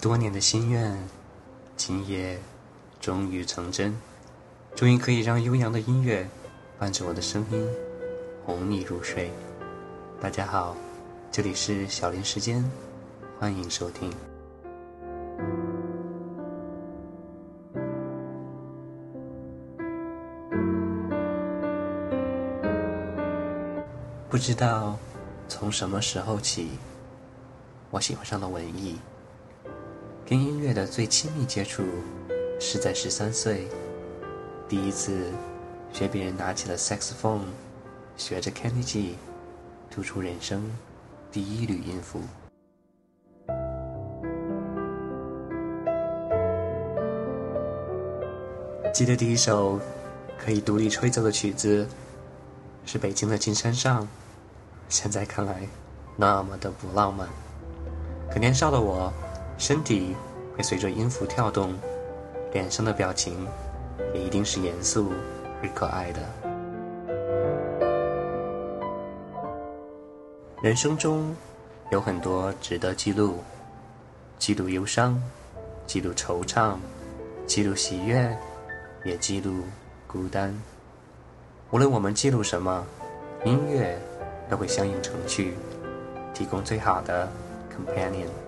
多年的心愿，今夜终于成真，终于可以让悠扬的音乐伴着我的声音哄你入睡。大家好，这里是小林时间，欢迎收听。不知道从什么时候起，我喜欢上了文艺。跟音乐的最亲密接触是在十三岁，第一次学别人拿起了 saxophone，学着 Kenny G，吐出人生第一缕音符。记得第一首可以独立吹奏的曲子是北京的金山上，现在看来那么的不浪漫，可年少的我。身体会随着音符跳动，脸上的表情也一定是严肃而可爱的。人生中有很多值得记录，记录忧伤，记录惆怅，记录喜悦，也记录孤单。无论我们记录什么，音乐都会相应成趣，提供最好的 companion。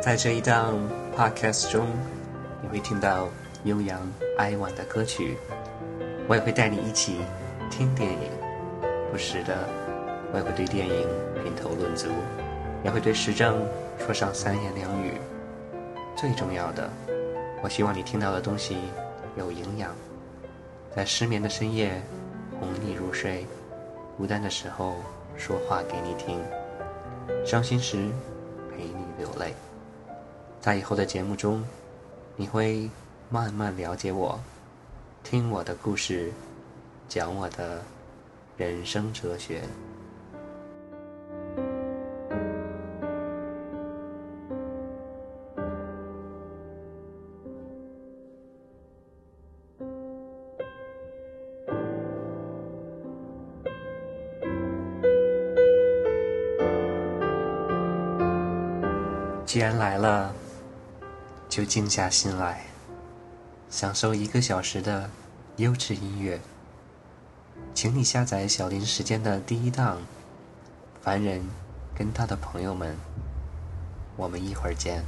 在这一档 podcast 中，你会听到悠扬哀婉的歌曲，我也会带你一起听电影。不时的，我也会对电影评头论足，也会对时政说上三言两语。最重要的，我希望你听到的东西有营养，在失眠的深夜哄你入睡，孤单的时候。说话给你听，伤心时陪你流泪。在以后的节目中，你会慢慢了解我，听我的故事，讲我的人生哲学。既然来了，就静下心来，享受一个小时的优质音乐。请你下载小林时间的第一档《凡人跟他的朋友们》，我们一会儿见。